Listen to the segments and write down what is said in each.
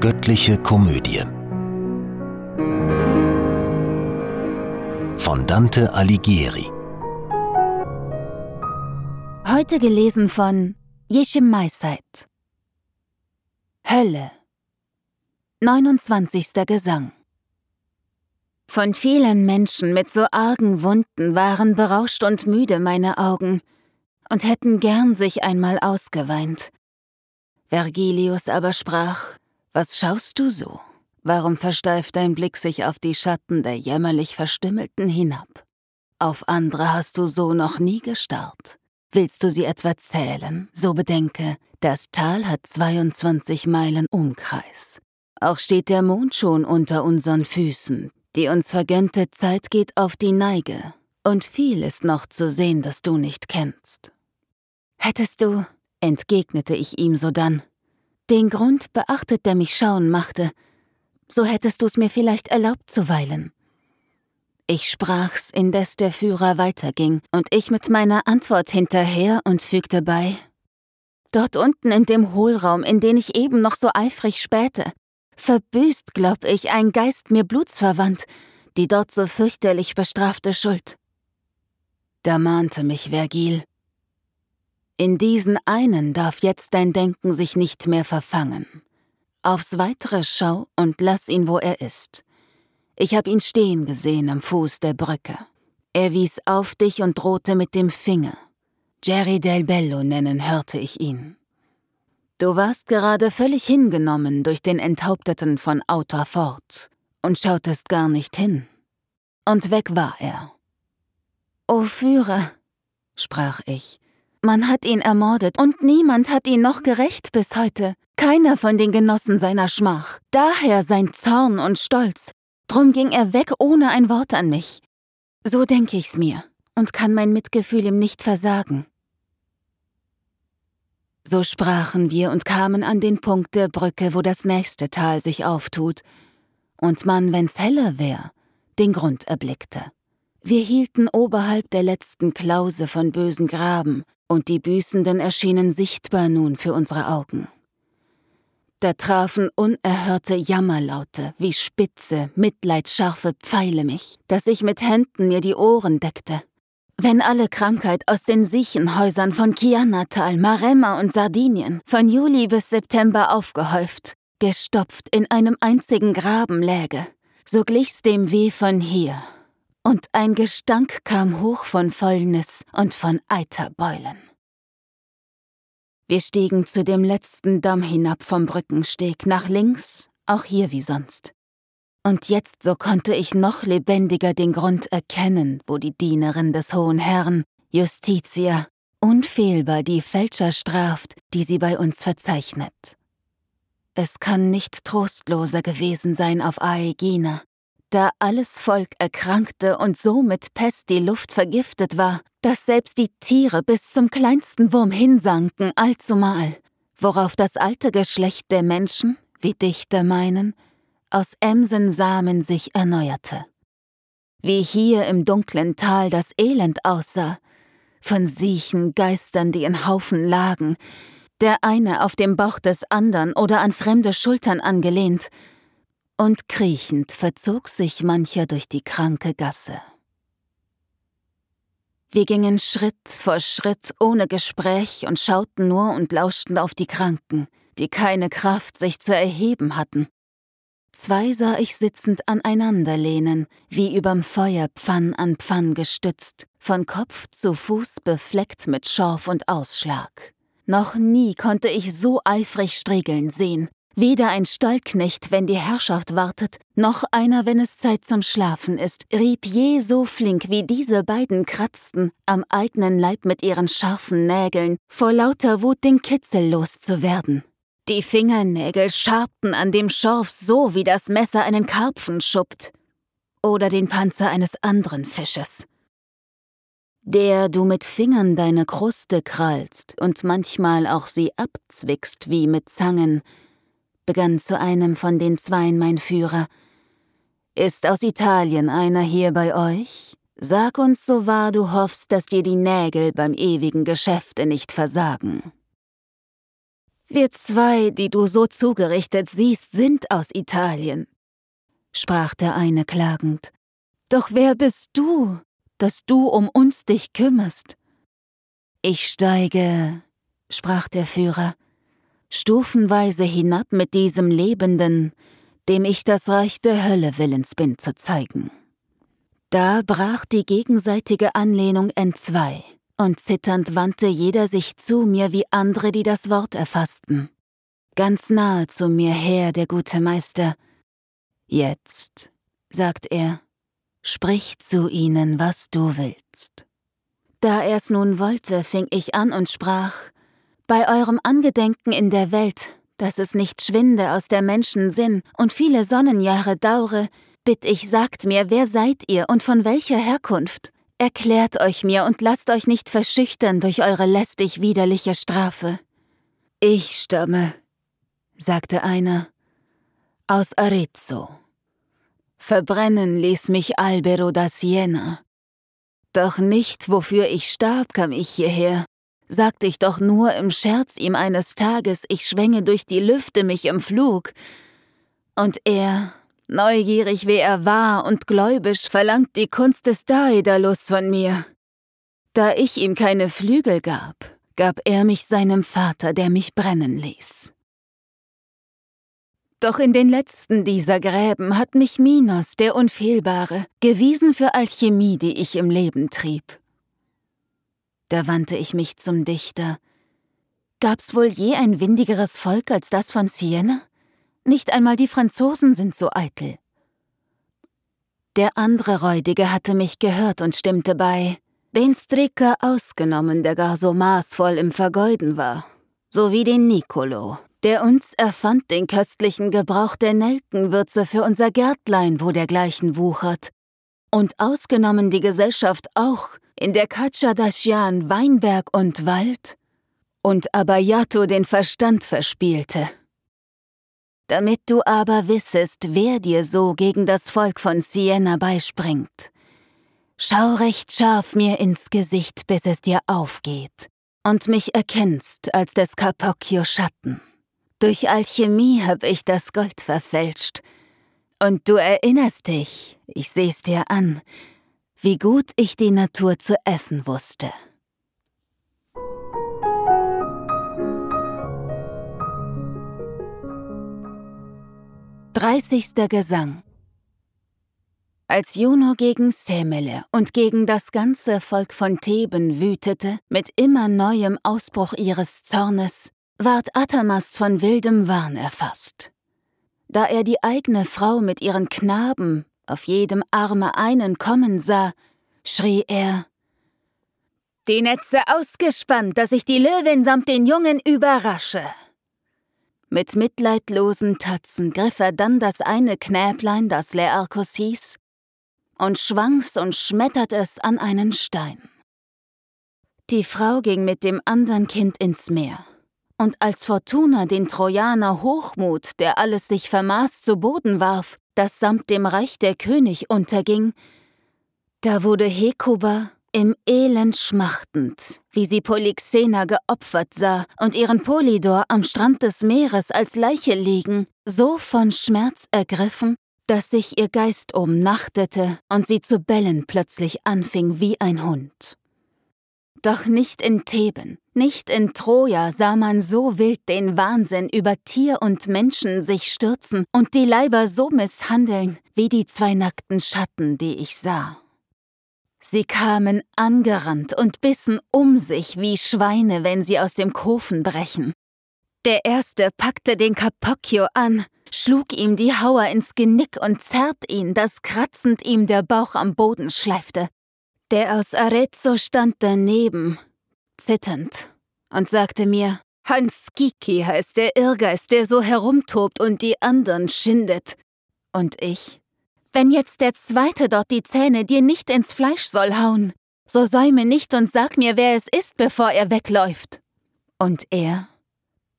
Göttliche Komödie von Dante Alighieri. Heute gelesen von Jeschim Maiseit. Hölle. 29. Gesang. Von vielen Menschen mit so argen Wunden waren berauscht und müde meine Augen und hätten gern sich einmal ausgeweint. Vergilius aber sprach, Was schaust du so? Warum versteift dein Blick sich auf die Schatten der jämmerlich Verstümmelten hinab? Auf andere hast du so noch nie gestarrt. Willst du sie etwa zählen, so bedenke, das Tal hat 22 Meilen Umkreis. Auch steht der Mond schon unter unseren Füßen, die uns vergönnte Zeit geht auf die Neige, und viel ist noch zu sehen, das du nicht kennst. Hättest du, entgegnete ich ihm sodann, den Grund beachtet, der mich schauen machte, so hättest du's mir vielleicht erlaubt zu weilen. Ich sprach's, indes der Führer weiterging, und ich mit meiner Antwort hinterher und fügte bei Dort unten in dem Hohlraum, in den ich eben noch so eifrig spähte, verbüßt, glaub ich, ein Geist mir blutsverwandt, die dort so fürchterlich bestrafte Schuld. Da mahnte mich Vergil, in diesen einen darf jetzt dein Denken sich nicht mehr verfangen. Aufs weitere schau und lass ihn, wo er ist. Ich hab ihn stehen gesehen am Fuß der Brücke. Er wies auf dich und drohte mit dem Finger. Jerry del Bello nennen hörte ich ihn. Du warst gerade völlig hingenommen durch den Enthaupteten von Outer Fort und schautest gar nicht hin. Und weg war er. O Führer, sprach ich, man hat ihn ermordet und niemand hat ihn noch gerecht bis heute. Keiner von den Genossen seiner Schmach. Daher sein Zorn und Stolz. Drum ging er weg ohne ein Wort an mich. So denk ich's mir und kann mein Mitgefühl ihm nicht versagen. So sprachen wir und kamen an den Punkt der Brücke, wo das nächste Tal sich auftut, und man, wenn's heller wär, den Grund erblickte. Wir hielten oberhalb der letzten Klause von bösen Graben, und die Büßenden erschienen sichtbar nun für unsere Augen. Da trafen unerhörte Jammerlaute wie spitze, mitleidscharfe Pfeile mich, dass ich mit Händen mir die Ohren deckte. Wenn alle Krankheit aus den Siechenhäusern von Kianatal, Maremma und Sardinien von Juli bis September aufgehäuft, gestopft in einem einzigen Graben läge, so glich's dem Weh von hier, und ein Gestank kam hoch von Fäulnis und von Eiterbeulen. Wir stiegen zu dem letzten Damm hinab vom Brückensteg, nach links, auch hier wie sonst. Und jetzt so konnte ich noch lebendiger den Grund erkennen, wo die Dienerin des hohen Herrn, Justitia, unfehlbar die Fälscher straft, die sie bei uns verzeichnet. Es kann nicht trostloser gewesen sein auf Aegina, da alles Volk erkrankte und so mit Pest die Luft vergiftet war, dass selbst die Tiere bis zum kleinsten Wurm hinsanken allzumal, worauf das alte Geschlecht der Menschen, wie Dichter meinen, aus Emsensamen sich erneuerte. Wie hier im dunklen Tal das Elend aussah, von Siechen Geistern, die in Haufen lagen, der eine auf dem Bauch des andern oder an fremde Schultern angelehnt, und kriechend verzog sich mancher durch die kranke Gasse. Wir gingen Schritt vor Schritt ohne Gespräch und schauten nur und lauschten auf die Kranken, die keine Kraft, sich zu erheben hatten. Zwei sah ich sitzend aneinander lehnen, wie überm Feuer Pfann an Pfann gestützt, von Kopf zu Fuß befleckt mit Schorf und Ausschlag. Noch nie konnte ich so eifrig striegeln sehen, Weder ein Stallknecht, wenn die Herrschaft wartet, noch einer, wenn es Zeit zum Schlafen ist, rieb je so flink wie diese beiden kratzten am eigenen Leib mit ihren scharfen Nägeln, vor lauter Wut den Kitzel loszuwerden. Die Fingernägel schabten an dem Schorf so, wie das Messer einen Karpfen schuppt. Oder den Panzer eines anderen Fisches. Der du mit Fingern deine Kruste krallst und manchmal auch sie abzwickst wie mit Zangen, begann zu einem von den Zweien mein Führer. Ist aus Italien einer hier bei euch? Sag uns so wahr du hoffst, dass dir die Nägel beim ewigen Geschäfte nicht versagen. Wir zwei, die du so zugerichtet siehst, sind aus Italien, sprach der eine klagend. Doch wer bist du, dass du um uns dich kümmerst? Ich steige, sprach der Führer, stufenweise hinab mit diesem Lebenden, dem ich das Reich der Hölle willens bin zu zeigen. Da brach die gegenseitige Anlehnung entzwei, und zitternd wandte jeder sich zu mir wie andere, die das Wort erfassten. Ganz nahe zu mir her, der gute Meister. Jetzt, sagt er, sprich zu ihnen, was du willst. Da er's nun wollte, fing ich an und sprach, bei eurem Angedenken in der Welt dass es nicht schwinde aus der Menschen Sinn und viele Sonnenjahre daure, bitt ich, sagt mir, wer seid ihr und von welcher Herkunft? Erklärt euch mir und lasst euch nicht verschüchtern durch eure lästig widerliche Strafe. Ich stamme, sagte einer, aus Arezzo. Verbrennen ließ mich Albero da Siena. Doch nicht, wofür ich starb, kam ich hierher, sagte ich doch nur im Scherz ihm eines Tages, ich schwänge durch die Lüfte mich im Flug. Und er, neugierig wie er war und gläubisch, verlangt die Kunst des Daedalus von mir. Da ich ihm keine Flügel gab, gab er mich seinem Vater, der mich brennen ließ. Doch in den letzten dieser Gräben hat mich Minos, der Unfehlbare, gewiesen für Alchemie, die ich im Leben trieb. Da wandte ich mich zum Dichter. Gab's wohl je ein windigeres Volk als das von Siena? Nicht einmal die Franzosen sind so eitel. Der andere Räudige hatte mich gehört und stimmte bei, den Stricker ausgenommen, der gar so maßvoll im Vergeuden war, sowie den Nicolo, der uns erfand den köstlichen Gebrauch der Nelkenwürze für unser Gärtlein, wo dergleichen wuchert, und ausgenommen die Gesellschaft auch, in der Kachadashian Weinberg und Wald und Abayato den Verstand verspielte. Damit du aber wissest, wer dir so gegen das Volk von Siena beispringt. Schau recht scharf mir ins Gesicht, bis es dir aufgeht und mich erkennst als des Capocchio Schatten. Durch Alchemie hab ich das Gold verfälscht. Und du erinnerst dich, ich seh's dir an, wie gut ich die Natur zu effen wusste. Dreißigster Gesang Als Juno gegen Semele und gegen das ganze Volk von Theben wütete, mit immer neuem Ausbruch ihres Zornes, ward Atamas von wildem Wahn erfasst. Da er die eigene Frau mit ihren Knaben auf jedem Arme einen kommen sah, schrie er Die Netze ausgespannt, dass ich die Löwin samt den Jungen überrasche. Mit mitleidlosen Tatzen griff er dann das eine Knäblein, das Learchus hieß, und schwang's und schmettert es an einen Stein. Die Frau ging mit dem andern Kind ins Meer, und als Fortuna den Trojaner Hochmut, der alles sich vermaß, zu Boden warf, das samt dem Reich der König unterging, da wurde Hekuba im Elend schmachtend, wie sie Polyxena geopfert sah und ihren Polydor am Strand des Meeres als Leiche liegen, so von Schmerz ergriffen, dass sich ihr Geist umnachtete und sie zu bellen plötzlich anfing wie ein Hund. Doch nicht in Theben, nicht in Troja sah man so wild den Wahnsinn über Tier und Menschen sich stürzen und die Leiber so misshandeln, wie die zwei nackten Schatten, die ich sah. Sie kamen angerannt und bissen um sich wie Schweine, wenn sie aus dem Kofen brechen. Der erste packte den Capocchio an, schlug ihm die Hauer ins Genick und zerrt ihn, dass kratzend ihm der Bauch am Boden schleifte. Der aus Arezzo stand daneben, zitternd, und sagte mir, Hans Kiki heißt der Irrgeist, der so herumtobt und die anderen schindet. Und ich, wenn jetzt der Zweite dort die Zähne dir nicht ins Fleisch soll hauen, so säume nicht und sag mir, wer es ist, bevor er wegläuft. Und er,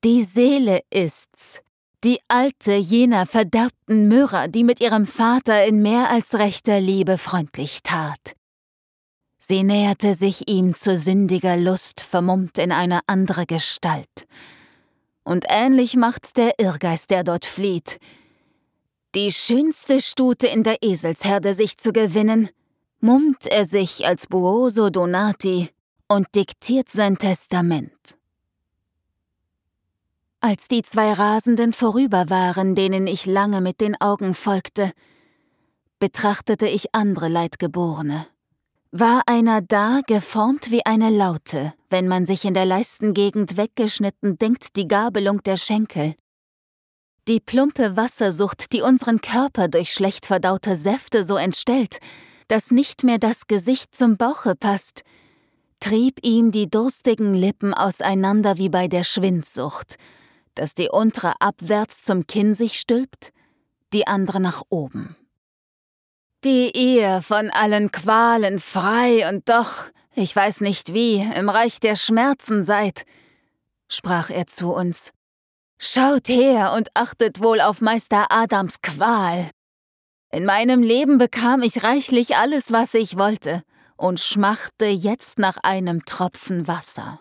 die Seele ist's, die alte jener verderbten Myrrher, die mit ihrem Vater in mehr als rechter Liebe freundlich tat, Sie näherte sich ihm zu sündiger Lust, vermummt in eine andere Gestalt. und ähnlich macht's der Irrgeist, der dort flieht. Die schönste Stute in der Eselsherde sich zu gewinnen, mummt er sich als Buoso Donati und diktiert sein Testament. Als die zwei Rasenden vorüber waren, denen ich lange mit den Augen folgte, betrachtete ich andere Leidgeborene. War einer da, geformt wie eine Laute, wenn man sich in der Leistengegend weggeschnitten denkt die Gabelung der Schenkel. Die plumpe Wassersucht, die unseren Körper durch schlecht verdaute Säfte so entstellt, dass nicht mehr das Gesicht zum Bauche passt, trieb ihm die durstigen Lippen auseinander wie bei der Schwindsucht, dass die untere abwärts zum Kinn sich stülpt, die andere nach oben. Die ihr von allen Qualen frei und doch, ich weiß nicht wie, im Reich der Schmerzen seid, sprach er zu uns. Schaut her und achtet wohl auf Meister Adams Qual. In meinem Leben bekam ich reichlich alles, was ich wollte, und schmachte jetzt nach einem Tropfen Wasser.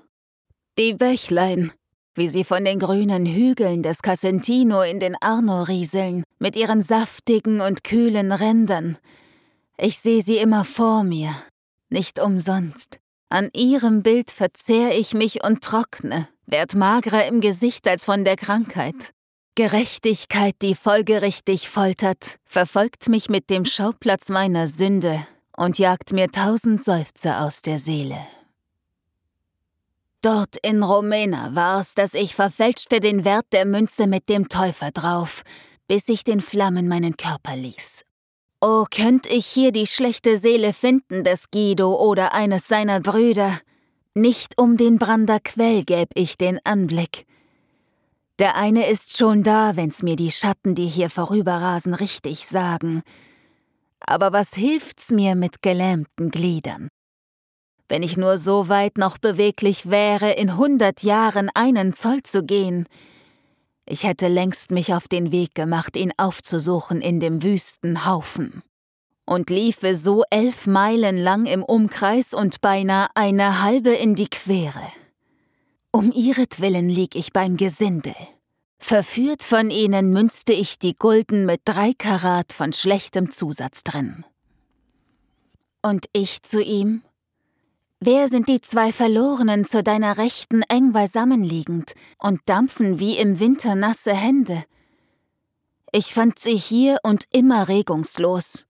Die Bächlein, wie sie von den grünen Hügeln des Casentino in den Arno rieseln, mit ihren saftigen und kühlen Rändern. Ich sehe sie immer vor mir, nicht umsonst. An ihrem Bild verzehr ich mich und trockne, werd magerer im Gesicht als von der Krankheit. Gerechtigkeit, die folgerichtig foltert, verfolgt mich mit dem Schauplatz meiner Sünde und jagt mir tausend Seufzer aus der Seele. Dort in Romena war's, dass ich verfälschte den Wert der Münze mit dem Täufer drauf, bis ich den Flammen meinen Körper ließ. Oh, könnt ich hier die schlechte Seele finden des Guido oder eines seiner Brüder, nicht um den Brander Quell gäb ich den Anblick, der eine ist schon da, wenn's mir die Schatten, die hier vorüberrasen, richtig sagen. Aber was hilft's mir mit gelähmten Gliedern? Wenn ich nur so weit noch beweglich wäre, in hundert Jahren einen Zoll zu gehen, ich hätte längst mich auf den Weg gemacht, ihn aufzusuchen in dem wüsten Haufen. Und liefe so elf Meilen lang im Umkreis und beinahe eine halbe in die Quere. Um ihretwillen lieg ich beim Gesindel. Verführt von ihnen münzte ich die Gulden mit drei Karat von schlechtem Zusatz drin. Und ich zu ihm? Wer sind die zwei Verlorenen zu deiner Rechten eng beisammenliegend und dampfen wie im Winter nasse Hände? Ich fand sie hier und immer regungslos,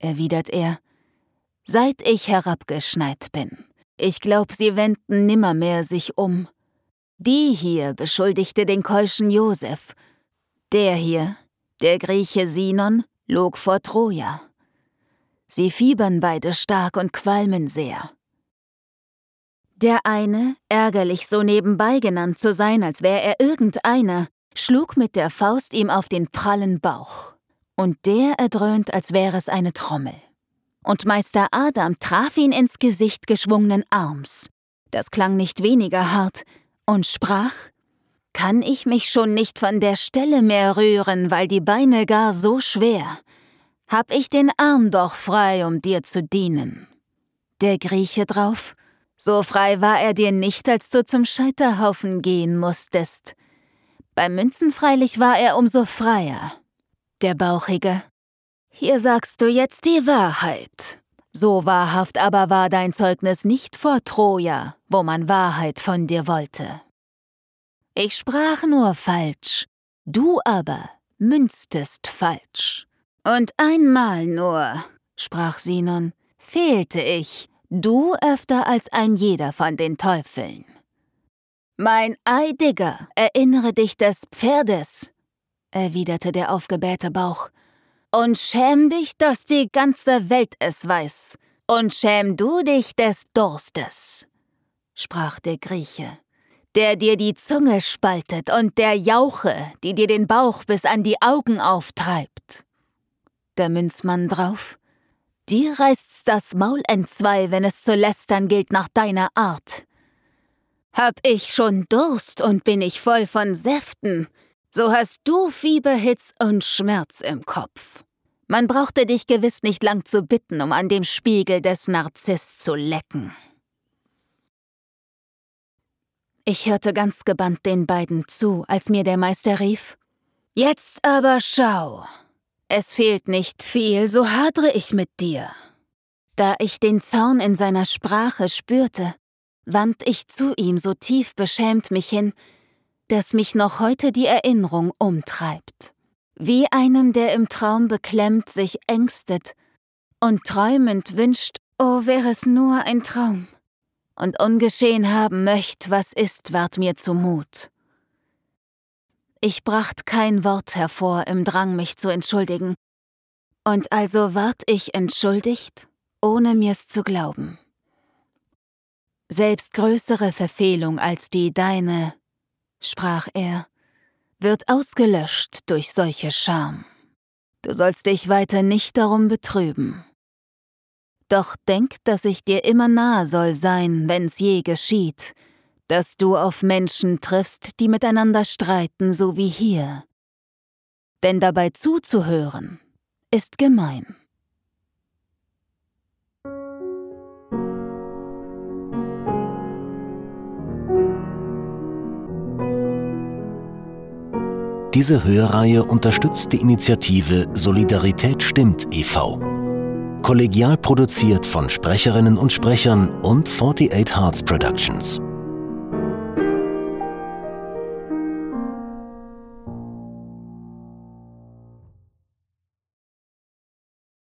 erwidert er, seit ich herabgeschneit bin. Ich glaub, sie wenden nimmermehr sich um. Die hier beschuldigte den keuschen Josef. Der hier, der Grieche Sinon, log vor Troja. Sie fiebern beide stark und qualmen sehr. Der eine, ärgerlich so nebenbei genannt zu sein, als wäre er irgendeiner, schlug mit der Faust ihm auf den prallen Bauch. Und der erdröhnt, als wäre es eine Trommel. Und Meister Adam traf ihn ins Gesicht geschwungenen Arms. Das klang nicht weniger hart, und sprach Kann ich mich schon nicht von der Stelle mehr rühren, weil die Beine gar so schwer? Hab ich den Arm doch frei, um dir zu dienen. Der Grieche drauf So frei war er dir nicht, als du zum Scheiterhaufen gehen musstest. Beim Münzen freilich war er umso freier. Der Bauchige Hier sagst du jetzt die Wahrheit. So wahrhaft aber war dein Zeugnis nicht vor Troja, wo man Wahrheit von dir wollte. Ich sprach nur falsch, du aber münztest falsch. Und einmal nur, sprach Sinon, fehlte ich, du öfter als ein jeder von den Teufeln. Mein Ei, Digger, erinnere dich des Pferdes, erwiderte der aufgebähte Bauch, und schäm dich, dass die ganze Welt es weiß. Und schäm du dich des Durstes, sprach der Grieche, der dir die Zunge spaltet und der Jauche, die dir den Bauch bis an die Augen auftreibt. Der Münzmann drauf. Dir reißt's das Maul entzwei, wenn es zu lästern gilt nach deiner Art. Hab ich schon Durst und bin ich voll von Säften, so hast du Fieberhitz und Schmerz im Kopf. Man brauchte dich gewiss nicht lang zu bitten, um an dem Spiegel des Narziss zu lecken. Ich hörte ganz gebannt den beiden zu, als mir der Meister rief Jetzt aber schau. Es fehlt nicht viel, so hadre ich mit dir. Da ich den Zorn in seiner Sprache spürte, wand ich zu ihm so tief beschämt mich hin, dass mich noch heute die Erinnerung umtreibt. Wie einem, der im Traum beklemmt sich ängstet und träumend wünscht, oh wäre es nur ein Traum, und ungeschehen haben möcht, was ist, ward mir zumut. Ich bracht kein Wort hervor im Drang, mich zu entschuldigen, und also ward ich entschuldigt, ohne mir's zu glauben. Selbst größere Verfehlung als die deine, sprach er, wird ausgelöscht durch solche Scham. Du sollst dich weiter nicht darum betrüben. Doch denk, dass ich dir immer nahe soll sein, wenn's je geschieht, dass du auf Menschen triffst, die miteinander streiten, so wie hier. Denn dabei zuzuhören ist gemein. Diese Hörreihe unterstützt die Initiative Solidarität stimmt e.V. Kollegial produziert von Sprecherinnen und Sprechern und 48 Hearts Productions.